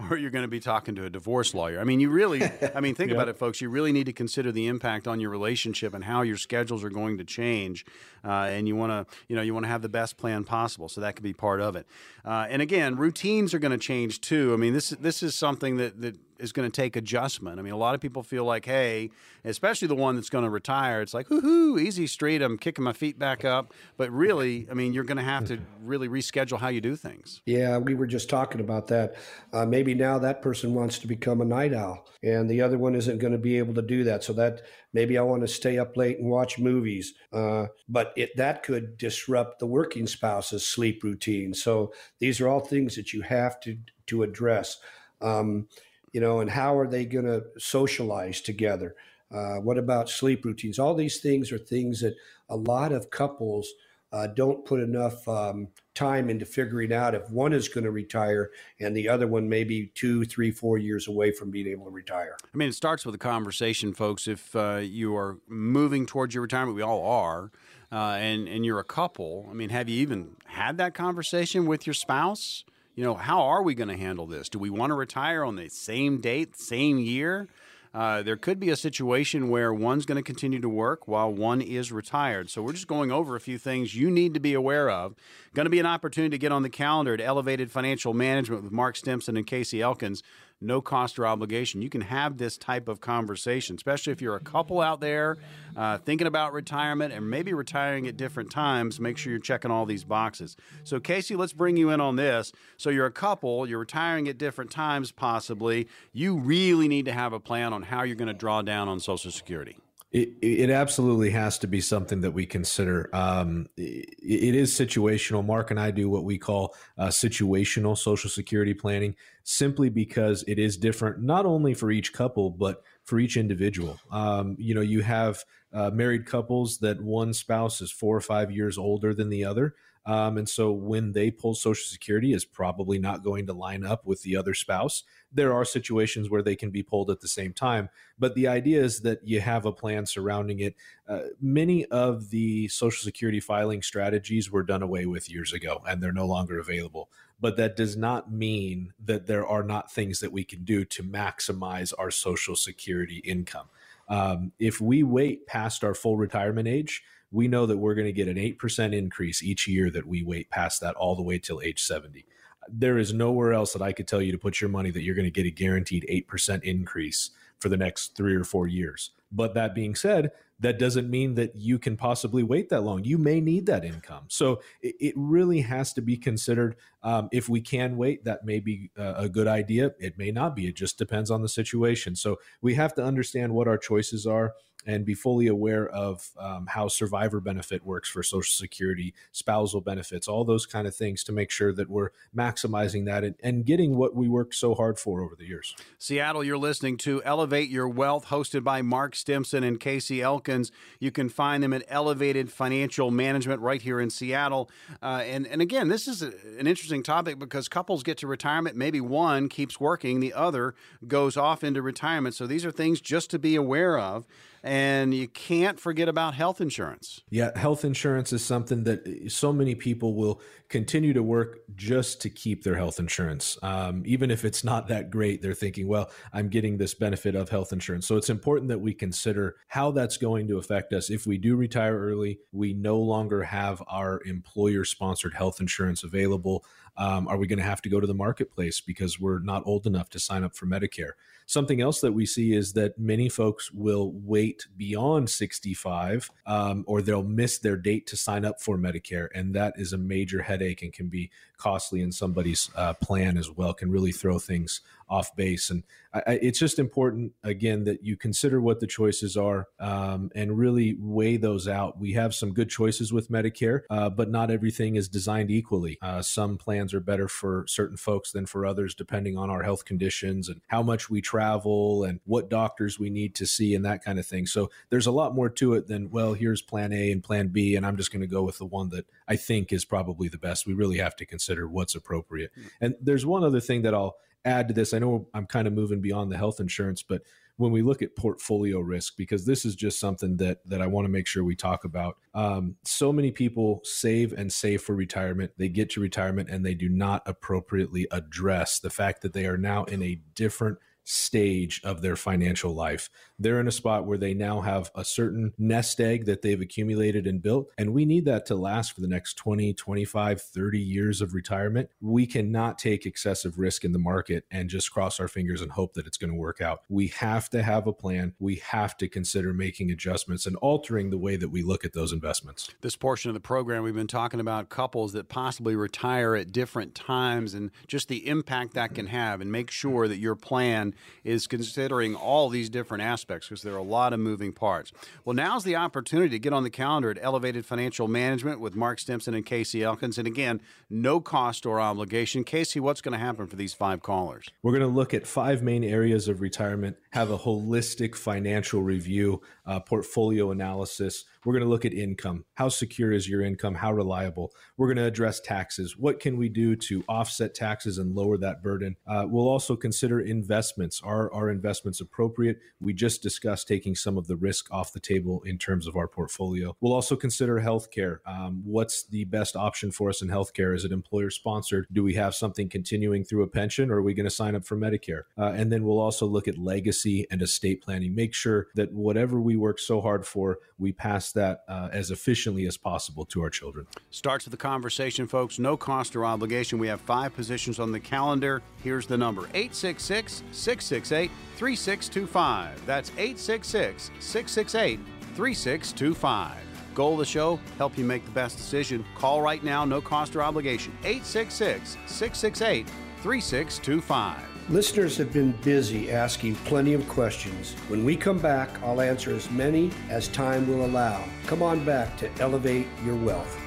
or you're going to be talking to a divorce lawyer. I mean, you really, I mean, think about it, folks. You really need to consider the impact on your relationship and how your schedules are going to change. Uh, and you want to, you know, you want to have the best plan possible. So that could be part of it. Uh, and again, routines are going to change too. I mean, this this is something that that is going to take adjustment. I mean, a lot of people feel like, hey, especially the one that's going to retire, it's like, hoo easy street. I'm kicking my feet back up. But really, I mean, you're going to have to really reschedule how you do things. Yeah, we were just talking about that. Uh, maybe now that person wants to become a night owl, and the other one isn't going to be able to do that. So that maybe I want to stay up late and watch movies. Uh, but it that could disrupt the working spouse's sleep routine. So these are all things that you have to to address. Um, you know, and how are they going to socialize together? Uh, what about sleep routines? All these things are things that a lot of couples uh, don't put enough um, time into figuring out if one is going to retire and the other one maybe two, three, four years away from being able to retire. I mean, it starts with a conversation, folks. If uh, you are moving towards your retirement, we all are, uh, and and you're a couple. I mean, have you even had that conversation with your spouse? You know, how are we going to handle this? Do we want to retire on the same date, same year? uh, there could be a situation where one's going to continue to work while one is retired. So we're just going over a few things you need to be aware of. Going to be an opportunity to get on the calendar at Elevated Financial Management with Mark Stimson and Casey Elkins no cost or obligation. You can have this type of conversation, especially if you're a couple out there uh, thinking about retirement and maybe retiring at different times. Make sure you're checking all these boxes. So, Casey, let's bring you in on this. So, you're a couple, you're retiring at different times, possibly. You really need to have a plan on how you're going to draw down on Social Security. It, it absolutely has to be something that we consider. Um, it, it is situational. Mark and I do what we call uh, situational social security planning, simply because it is different, not only for each couple, but for each individual. Um, you know, you have uh, married couples that one spouse is four or five years older than the other. Um, and so when they pull Social Security is probably not going to line up with the other spouse. There are situations where they can be pulled at the same time, but the idea is that you have a plan surrounding it. Uh, many of the Social Security filing strategies were done away with years ago, and they're no longer available. But that does not mean that there are not things that we can do to maximize our Social Security income. Um, if we wait past our full retirement age, we know that we're going to get an 8% increase each year that we wait past that all the way till age 70. There is nowhere else that I could tell you to put your money that you're going to get a guaranteed 8% increase for the next three or four years. But that being said, that doesn't mean that you can possibly wait that long. You may need that income. So it, it really has to be considered. Um, if we can wait, that may be a, a good idea. It may not be. It just depends on the situation. So we have to understand what our choices are and be fully aware of um, how survivor benefit works for Social Security, spousal benefits, all those kind of things to make sure that we're maximizing that and, and getting what we worked so hard for over the years. Seattle, you're listening to Elevate Your Wealth, hosted by Mark Stimson and Casey Elkins. You can find them at Elevated Financial Management right here in Seattle. Uh, and, and again, this is a, an interesting topic because couples get to retirement. Maybe one keeps working, the other goes off into retirement. So these are things just to be aware of. And you can't forget about health insurance. Yeah, health insurance is something that so many people will continue to work just to keep their health insurance. Um, even if it's not that great, they're thinking, well, I'm getting this benefit of health insurance. So it's important that we consider how that's going to affect us. If we do retire early, we no longer have our employer sponsored health insurance available. Um, are we going to have to go to the marketplace because we're not old enough to sign up for Medicare? Something else that we see is that many folks will wait beyond 65 um, or they'll miss their date to sign up for Medicare. And that is a major headache and can be costly in somebody's uh, plan as well, can really throw things off base. And I, it's just important, again, that you consider what the choices are um, and really weigh those out. We have some good choices with Medicare, uh, but not everything is designed equally. Uh, some plans are better for certain folks than for others, depending on our health conditions and how much we travel and what doctors we need to see and that kind of thing. So there's a lot more to it than, well, here's plan A and plan B, and I'm just going to go with the one that I think is probably the best. We really have to consider what's appropriate. Hmm. And there's one other thing that I'll add to this. I know I'm kind of moving beyond the health insurance, but when we look at portfolio risk, because this is just something that that I want to make sure we talk about. Um, so many people save and save for retirement. They get to retirement and they do not appropriately address the fact that they are now in a different stage of their financial life. They're in a spot where they now have a certain nest egg that they've accumulated and built, and we need that to last for the next 20, 25, 30 years of retirement. We cannot take excessive risk in the market and just cross our fingers and hope that it's going to work out. We have to have a plan. We have to consider making adjustments and altering the way that we look at those investments. This portion of the program, we've been talking about couples that possibly retire at different times and just the impact that can have, and make sure that your plan is considering all these different aspects because there are a lot of moving parts. Well, now's the opportunity to get on the calendar at Elevated Financial Management with Mark Stimson and Casey Elkins. And again, no cost or obligation. Casey, what's going to happen for these five callers? We're going to look at five main areas of retirement, have a holistic financial review, uh, portfolio analysis. We're going to look at income. How secure is your income? How reliable? We're going to address taxes. What can we do to offset taxes and lower that burden? Uh, we'll also consider investments. Are our investments appropriate? We just discussed taking some of the risk off the table in terms of our portfolio. We'll also consider healthcare. Um, what's the best option for us in healthcare? Is it employer sponsored? Do we have something continuing through a pension or are we going to sign up for Medicare? Uh, and then we'll also look at legacy and estate planning. Make sure that whatever we work so hard for, we pass that uh, as efficiently as possible to our children. Starts with the conversation, folks. No cost or obligation. We have five positions on the calendar. Here's the number 866 668 3625. That's 866 668 3625. Goal of the show help you make the best decision. Call right now, no cost or obligation. 866 668 3625. Listeners have been busy asking plenty of questions. When we come back, I'll answer as many as time will allow. Come on back to Elevate Your Wealth.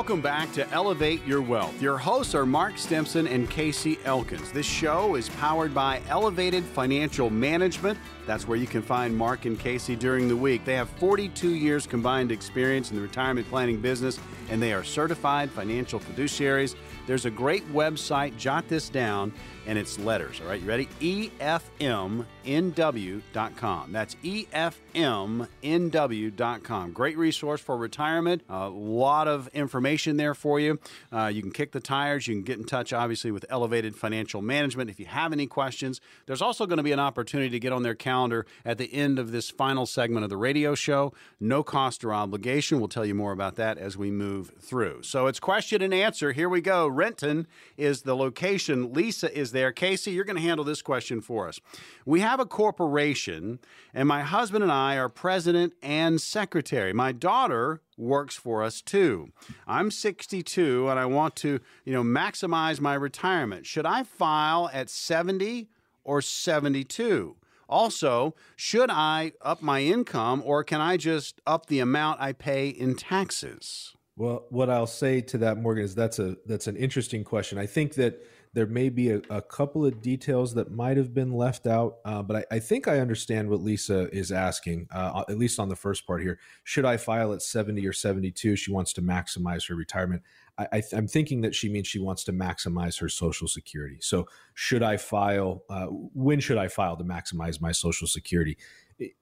Welcome back to Elevate Your Wealth. Your hosts are Mark Stimson and Casey Elkins. This show is powered by Elevated Financial Management. That's where you can find Mark and Casey during the week. They have 42 years combined experience in the retirement planning business, and they are certified financial fiduciaries. There's a great website, jot this down, and it's letters. All right, you ready? EFMNW.com. That's EFMNW.com. Great resource for retirement. A lot of information there for you. Uh, you can kick the tires. You can get in touch, obviously, with Elevated Financial Management if you have any questions. There's also going to be an opportunity to get on their calendar at the end of this final segment of the radio show. No cost or obligation. We'll tell you more about that as we move through. So it's question and answer. Here we go. Renton is the location. Lisa is there. Casey, you're going to handle this question for us. We have a corporation, and my husband and I are president and secretary. My daughter works for us too. I'm 62 and I want to, you know, maximize my retirement. Should I file at 70 or 72? Also, should I up my income or can I just up the amount I pay in taxes? Well, what I'll say to that, Morgan, is that's a that's an interesting question. I think that there may be a, a couple of details that might have been left out, uh, but I, I, think I understand what Lisa is asking, uh, at least on the first part here. Should I file at 70 or 72? She wants to maximize her retirement. I, am thinking that she means she wants to maximize her Social Security. So, should I file? Uh, when should I file to maximize my Social Security?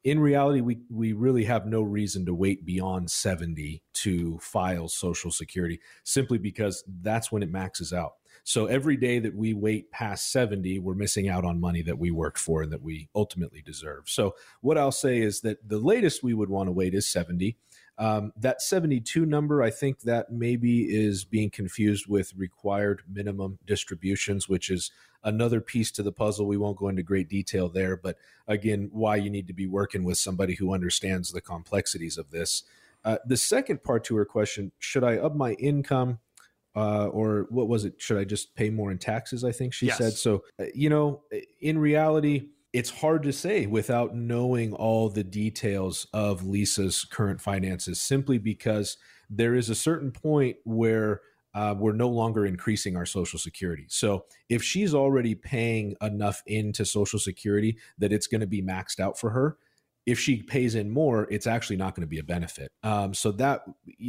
in reality, we we really have no reason to wait beyond 70 to file Social Security, simply because that's when it maxes out. So every day that we wait past 70, we're missing out on money that we worked for and that we ultimately deserve. So what I'll say is that the latest we would want to wait is 70. Um, that 72 number, I think that maybe is being confused with required minimum distributions, which is another piece to the puzzle. We won't go into great detail there, but again, why you need to be working with somebody who understands the complexities of this. Uh, the second part to her question should I up my income? Uh, or what was it? Should I just pay more in taxes? I think she yes. said. So, uh, you know, in reality, it's hard to say without knowing all the details of Lisa's current finances, simply because there is a certain point where uh, we're no longer increasing our Social Security. So if she's already paying enough into Social Security that it's going to be maxed out for her, if she pays in more, it's actually not going to be a benefit. Um, so that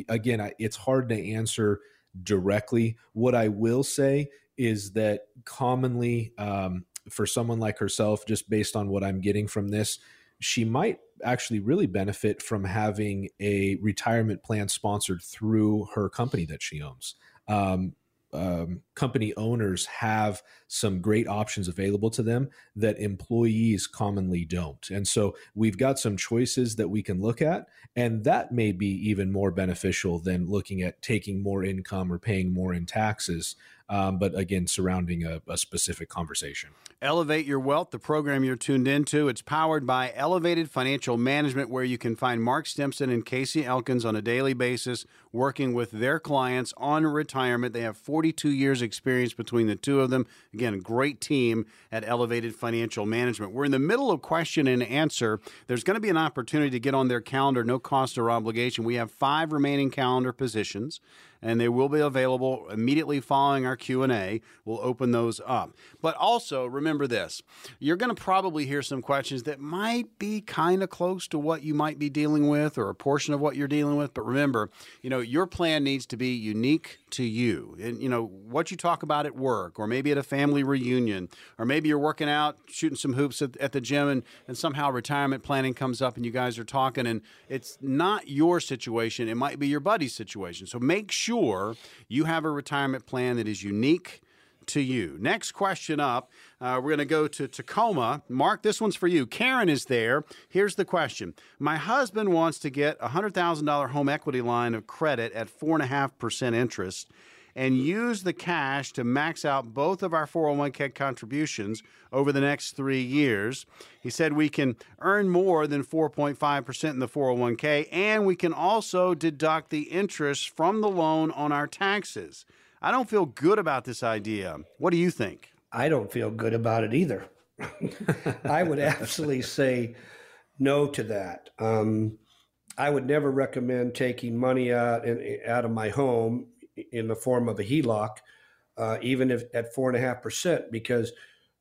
again, it's hard to answer directly. What I will say is that commonly um, for someone like herself, just based on what I'm getting from this, she might actually really benefit from having a retirement plan sponsored through her company that she owns. Um, um, company owners have some great options available to them that employees commonly don't. And so we've got some choices that we can look at, and that may be even more beneficial than looking at taking more income or paying more in taxes um, but again, surrounding a, a specific conversation. Elevate Your Wealth, the program you're tuned into. It's powered by Elevated Financial Management, where you can find Mark Stimson and Casey Elkins on a daily basis working with their clients on retirement. They have 42 years' experience between the two of them. Again, great team at Elevated Financial Management. We're in the middle of question and answer. There's going to be an opportunity to get on their calendar, no cost or obligation. We have five remaining calendar positions and they will be available immediately following our Q&A. We'll open those up. But also, remember this. You're going to probably hear some questions that might be kind of close to what you might be dealing with or a portion of what you're dealing with, but remember, you know, your plan needs to be unique to you. And you know, what you talk about at work or maybe at a family reunion or maybe you're working out, shooting some hoops at, at the gym and and somehow retirement planning comes up and you guys are talking and it's not your situation, it might be your buddy's situation. So make sure you have a retirement plan that is unique to you. Next question up, uh, we're going to go to Tacoma. Mark, this one's for you. Karen is there. Here's the question My husband wants to get a $100,000 home equity line of credit at 4.5% interest and use the cash to max out both of our 401k contributions over the next three years. He said we can earn more than 4.5% in the 401k, and we can also deduct the interest from the loan on our taxes. I don't feel good about this idea. What do you think? I don't feel good about it either. I would absolutely say no to that. Um, I would never recommend taking money out out of my home in the form of a HELOC, uh, even if at four and a half percent, because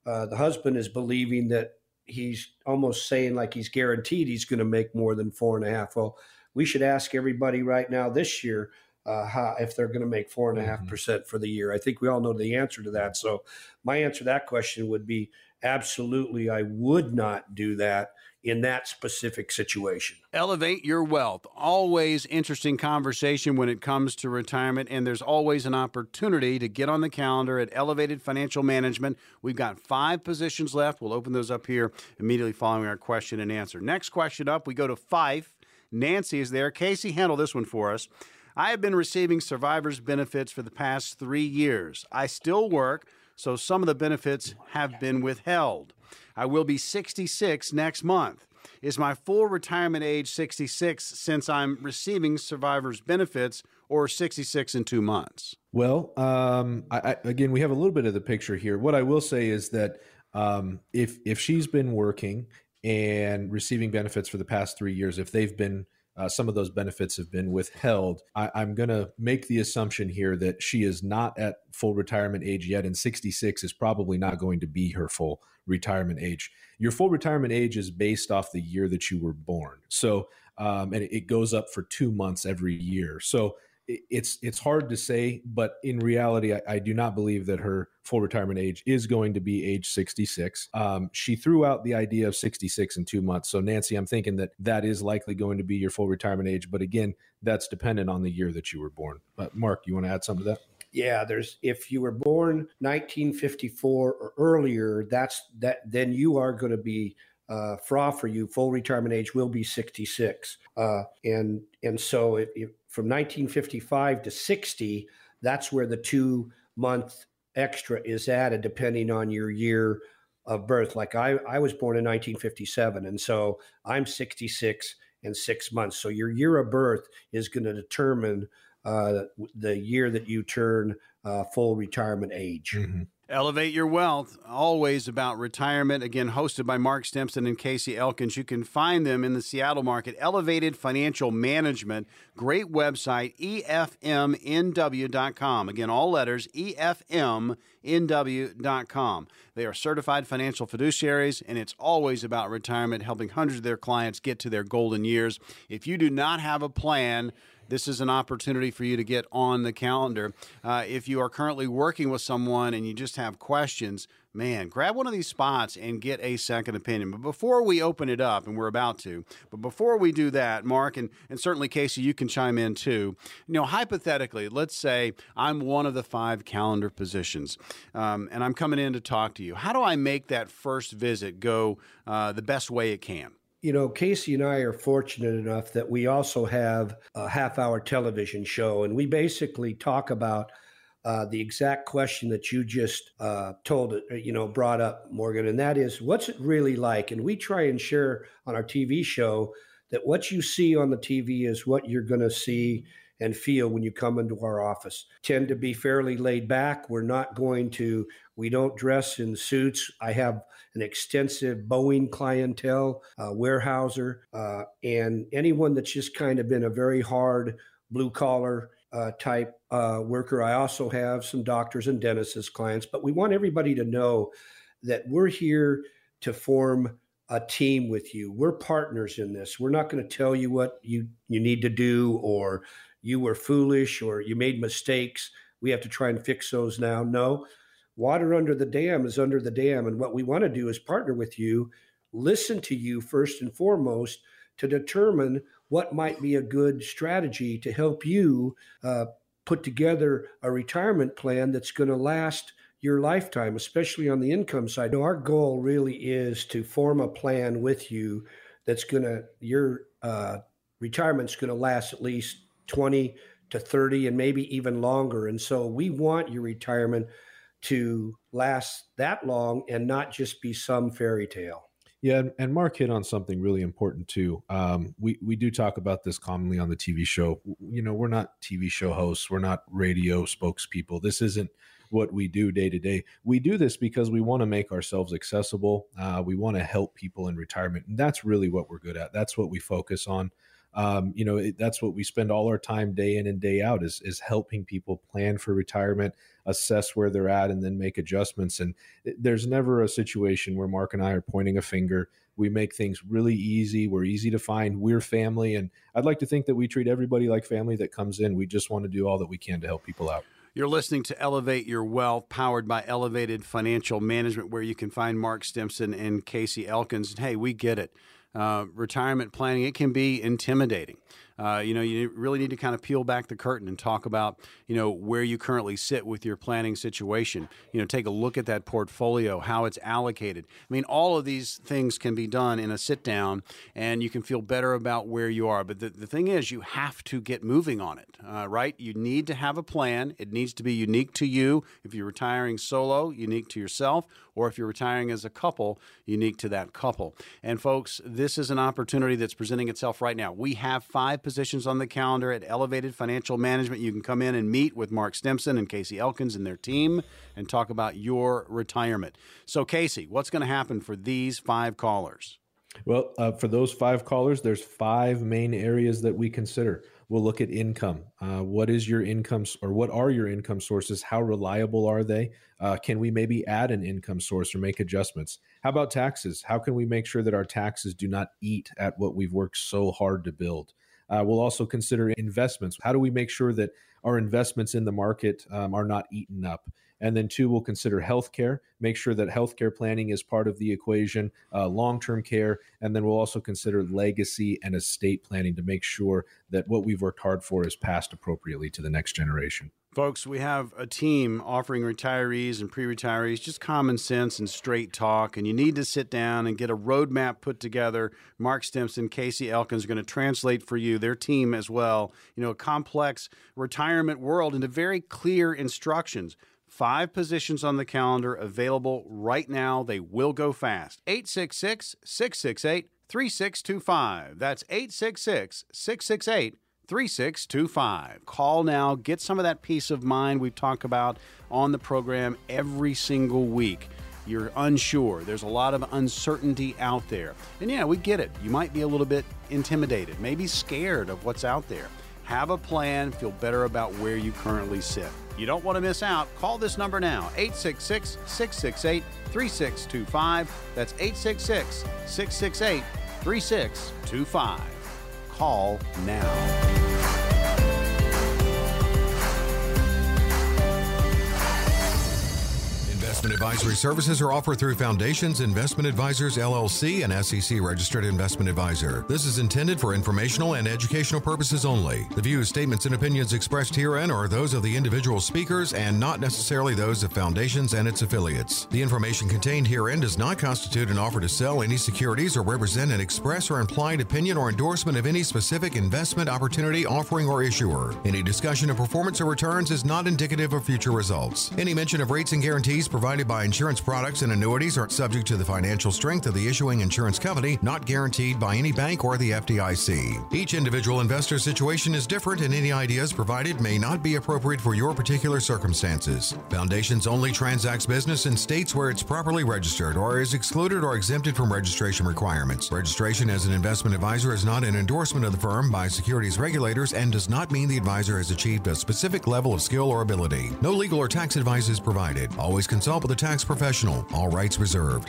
uh, the husband is believing that he's almost saying like he's guaranteed he's going to make more than four and a half. Well, we should ask everybody right now this year uh, how, if they're going to make four and a half mm-hmm. percent for the year. I think we all know the answer to that. So my answer to that question would be absolutely, I would not do that in that specific situation. Elevate your wealth. Always interesting conversation when it comes to retirement, and there's always an opportunity to get on the calendar at Elevated Financial Management. We've got five positions left. We'll open those up here immediately following our question and answer. Next question up, we go to Fife. Nancy is there. Casey, handle this one for us. I have been receiving survivor's benefits for the past three years. I still work, so some of the benefits have been withheld. I will be 66 next month. Is my full retirement age 66 since I'm receiving survivor's benefits or 66 in two months? Well, um, I, I, again, we have a little bit of the picture here. What I will say is that um, if if she's been working and receiving benefits for the past three years, if they've been uh, some of those benefits have been withheld. I, am going to make the assumption here that she is not at full retirement age yet, and 66 is probably not going to be her full retirement age. Your full retirement age is based off the year that you were born. So, um, and it goes up for two months every year. So, it's it's hard to say, but in reality, I, I, do not believe that her full retirement age is going to be age 66. Um, she threw out the idea of 66 in two months. So Nancy, I'm thinking that that is likely going to be your full retirement age, but again, that's dependent on the year that you were born. But Mark, you want to add something to that? Yeah, there's if you were born 1954 or earlier, that's that then you are going to be uh, for you, full retirement age will be 66. Uh, and and so it, it, from 1955 to 60, that's where the two month extra is added, depending on your year of birth. Like I, I was born in 1957, and so I'm 66 and six months. So your year of birth is going to determine uh, the year that you turn uh, full retirement age. Mm-hmm. Elevate Your Wealth, always about retirement. Again, hosted by Mark Stimson and Casey Elkins. You can find them in the Seattle market. Elevated Financial Management. Great website, efmnw.com. Again, all letters, efmnw.com. They are certified financial fiduciaries, and it's always about retirement, helping hundreds of their clients get to their golden years. If you do not have a plan, this is an opportunity for you to get on the calendar. Uh, if you are currently working with someone and you just have questions, man, grab one of these spots and get a second opinion. But before we open it up, and we're about to, but before we do that, Mark, and, and certainly Casey, you can chime in too. You know, hypothetically, let's say I'm one of the five calendar positions um, and I'm coming in to talk to you. How do I make that first visit go uh, the best way it can? You know, Casey and I are fortunate enough that we also have a half hour television show, and we basically talk about uh, the exact question that you just uh, told, uh, you know, brought up, Morgan, and that is, what's it really like? And we try and share on our TV show that what you see on the TV is what you're going to see and feel when you come into our office. Tend to be fairly laid back. We're not going to, we don't dress in suits. I have an extensive Boeing clientele, uh, Weyerhaeuser, uh, and anyone that's just kind of been a very hard blue collar uh, type uh, worker. I also have some doctors and dentists as clients, but we want everybody to know that we're here to form a team with you. We're partners in this. We're not going to tell you what you you need to do or you were foolish or you made mistakes. We have to try and fix those now. No, water under the dam is under the dam. And what we want to do is partner with you, listen to you first and foremost to determine what might be a good strategy to help you uh, put together a retirement plan that's going to last your lifetime, especially on the income side. Our goal really is to form a plan with you that's going to, your uh, retirement's going to last at least 20 to 30 and maybe even longer. And so we want your retirement to last that long and not just be some fairy tale. Yeah, and Mark hit on something really important too. Um, we we do talk about this commonly on the TV show. You know, we're not TV show hosts, we're not radio spokespeople. This isn't what we do day to day. We do this because we want to make ourselves accessible. Uh, we want to help people in retirement, and that's really what we're good at. That's what we focus on um, you know it, that's what we spend all our time day in and day out is is helping people plan for retirement assess where they're at and then make adjustments. And there's never a situation where mark and i are pointing a finger. We make things really easy. We're easy to find. We're family. And i'd like to think that we treat everybody like family that comes in. We just want to do all that we can to help people out. You're listening to Elevate Your Wealth, powered by Elevated Financial Management, where you can find Mark Stimson and Casey Elkins. And hey, we get it uh, retirement planning, it can be intimidating. Uh, you know, you really need to kind of peel back the curtain and talk about, you know, where you currently sit with your planning situation. You know, take a look at that portfolio, how it's allocated. I mean, all of these things can be done in a sit down and you can feel better about where you are. But the, the thing is, you have to get moving on it, uh, right? You need to have a plan. It needs to be unique to you. If you're retiring solo, unique to yourself, or if you're retiring as a couple, unique to that couple. And folks, this is an opportunity that's presenting itself right now. We have five positions on the calendar at Elevated Financial Management. You can come in and meet with Mark Stimson and Casey Elkins and their team and talk about your retirement. So, Casey, what's going to happen for these five callers? Well, uh, for those five callers, there's five main areas that we consider. We'll look at income. Uh, what is your income or what are your income sources? How reliable are they? Uh, can we maybe add an income source or make adjustments? How about taxes? How can we make sure that our taxes do not eat at what we've worked so hard to build? Uh, we'll also consider investments. How do we make sure that our investments in the market um, are not eaten up? And then, two, we'll consider healthcare, make sure that healthcare planning is part of the equation, uh, long term care. And then we'll also consider legacy and estate planning to make sure that what we've worked hard for is passed appropriately to the next generation. Folks, we have a team offering retirees and pre retirees just common sense and straight talk. And you need to sit down and get a roadmap put together. Mark Stimson, Casey Elkins are going to translate for you, their team as well, you know, a complex retirement world into very clear instructions. Five positions on the calendar available right now. They will go fast. 866 668 3625. That's 866 668 3625. Call now, get some of that peace of mind we talk about on the program every single week. You're unsure, there's a lot of uncertainty out there. And yeah, we get it. You might be a little bit intimidated, maybe scared of what's out there. Have a plan, feel better about where you currently sit. You don't want to miss out. Call this number now 866 668 3625. That's 866 668 3625. Call now. Investment advisory services are offered through Foundations Investment Advisors LLC, an SEC registered investment advisor. This is intended for informational and educational purposes only. The views, statements, and opinions expressed herein are those of the individual speakers and not necessarily those of Foundations and its affiliates. The information contained herein does not constitute an offer to sell any securities or represent an express or implied opinion or endorsement of any specific investment opportunity, offering, or issuer. Any discussion of performance or returns is not indicative of future results. Any mention of rates and guarantees provided by insurance products and annuities are subject to the financial strength of the issuing insurance company, not guaranteed by any bank or the FDIC. Each individual investor situation is different, and any ideas provided may not be appropriate for your particular circumstances. Foundations only transacts business in states where it's properly registered or is excluded or exempted from registration requirements. Registration as an investment advisor is not an endorsement of the firm by securities regulators and does not mean the advisor has achieved a specific level of skill or ability. No legal or tax advice is provided. Always consult the tax professional. All rights reserved.